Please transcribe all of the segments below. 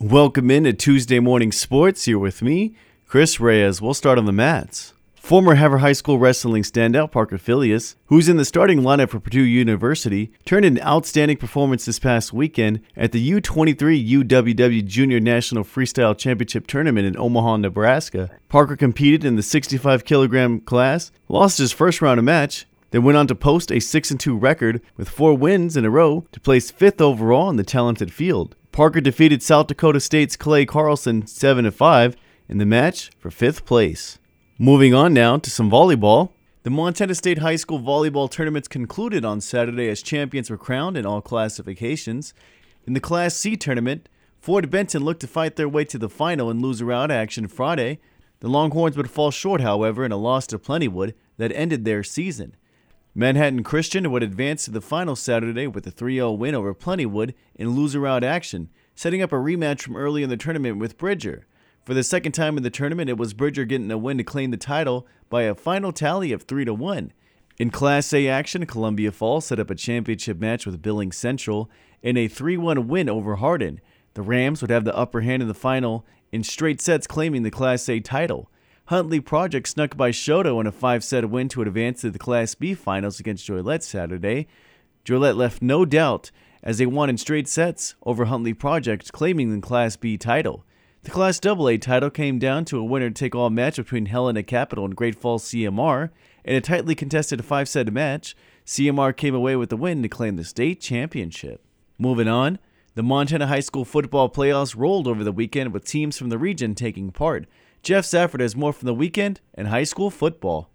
Welcome in to Tuesday Morning Sports. Here with me, Chris Reyes. We'll start on the mats. Former Havre High School wrestling standout Parker Filius, who's in the starting lineup for Purdue University, turned in an outstanding performance this past weekend at the U23 UWW Junior National Freestyle Championship Tournament in Omaha, Nebraska. Parker competed in the 65 kilogram class, lost his first round of match, then went on to post a 6 2 record with four wins in a row to place fifth overall in the talented field. Parker defeated South Dakota State's Clay Carlson 7 5 in the match for fifth place. Moving on now to some volleyball. The Montana State High School volleyball tournaments concluded on Saturday as champions were crowned in all classifications. In the Class C tournament, Fort Benton looked to fight their way to the final and loser out action Friday. The Longhorns would fall short, however, in a loss to Plentywood that ended their season. Manhattan Christian would advance to the final Saturday with a 3 0 win over Plentywood in loser out action, setting up a rematch from early in the tournament with Bridger. For the second time in the tournament, it was Bridger getting a win to claim the title by a final tally of 3 1. In Class A action, Columbia Falls set up a championship match with Billings Central in a 3 1 win over Hardin. The Rams would have the upper hand in the final in straight sets, claiming the Class A title. Huntley Project snuck by Choteau in a five set win to advance to the Class B finals against Joliet Saturday. Joliet left no doubt as they won in straight sets over Huntley Project, claiming the Class B title. The Class AA title came down to a winner take all match between Helena Capital and Great Falls CMR. In a tightly contested five set match, CMR came away with the win to claim the state championship. Moving on, the Montana High School football playoffs rolled over the weekend with teams from the region taking part. Jeff Safford has more from the weekend and high school football.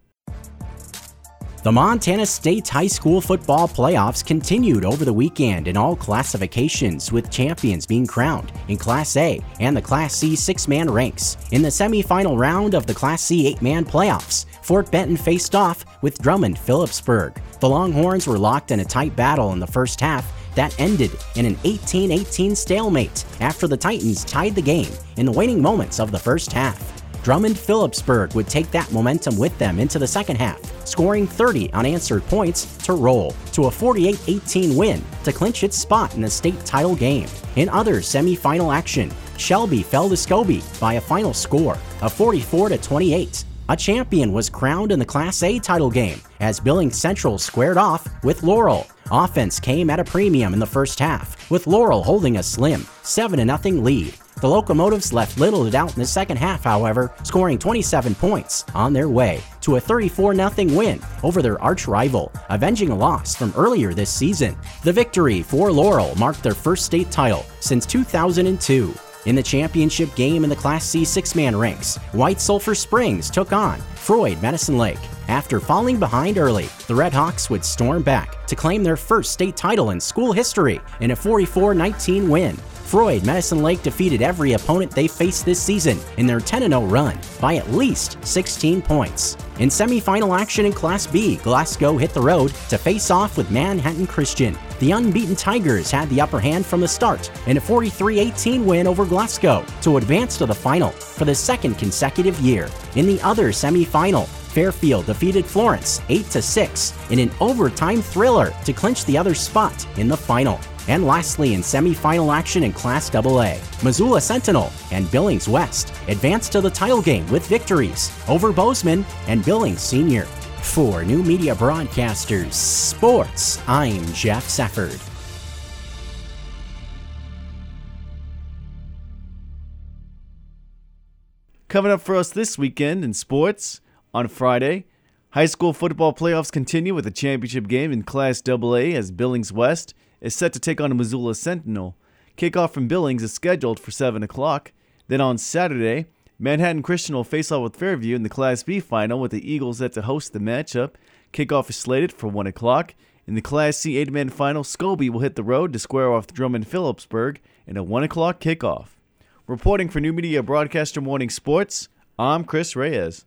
The Montana State High School football playoffs continued over the weekend in all classifications, with champions being crowned in Class A and the Class C six man ranks. In the semifinal round of the Class C eight man playoffs, Fort Benton faced off with Drummond Philipsburg. The Longhorns were locked in a tight battle in the first half that ended in an 18 18 stalemate after the Titans tied the game in the waning moments of the first half. Drummond Philipsburg would take that momentum with them into the second half, scoring 30 unanswered points to roll to a 48 18 win to clinch its spot in the state title game. In other semifinal action, Shelby fell to Scobey by a final score of 44 28. A champion was crowned in the Class A title game as Billings Central squared off with Laurel. Offense came at a premium in the first half, with Laurel holding a slim 7 0 lead. The Locomotives left little to doubt in the second half, however, scoring 27 points on their way to a 34 0 win over their arch rival, avenging a loss from earlier this season. The victory for Laurel marked their first state title since 2002. In the championship game in the Class C six man ranks, White Sulphur Springs took on Froid Medicine Lake. After falling behind early, the Red Hawks would storm back to claim their first state title in school history in a 44 19 win. Froid Medicine Lake defeated every opponent they faced this season in their 10 0 run by at least 16 points. In semifinal action in Class B, Glasgow hit the road to face off with Manhattan Christian. The unbeaten Tigers had the upper hand from the start in a 43 18 win over Glasgow to advance to the final for the second consecutive year. In the other semifinal, Fairfield defeated Florence 8 6 in an overtime thriller to clinch the other spot in the final. And lastly, in semifinal action in Class AA, Missoula Sentinel and Billings West advanced to the title game with victories over Bozeman and Billings Senior. For New Media Broadcasters Sports, I'm Jeff Safford. Coming up for us this weekend in sports, on Friday, high school football playoffs continue with a championship game in Class AA as Billings West is set to take on the Missoula Sentinel. Kickoff from Billings is scheduled for 7 o'clock. Then on Saturday, Manhattan Christian will face off with Fairfield in the Class B final with the Eagles set to host the matchup. Kickoff is slated for 1 o'clock. In the Class C 8 man final, Scobey will hit the road to square off Drummond Philipsburg in a 1 o'clock kickoff. Reporting for New Media Broadcaster Morning Sports, I'm Chris Reyes.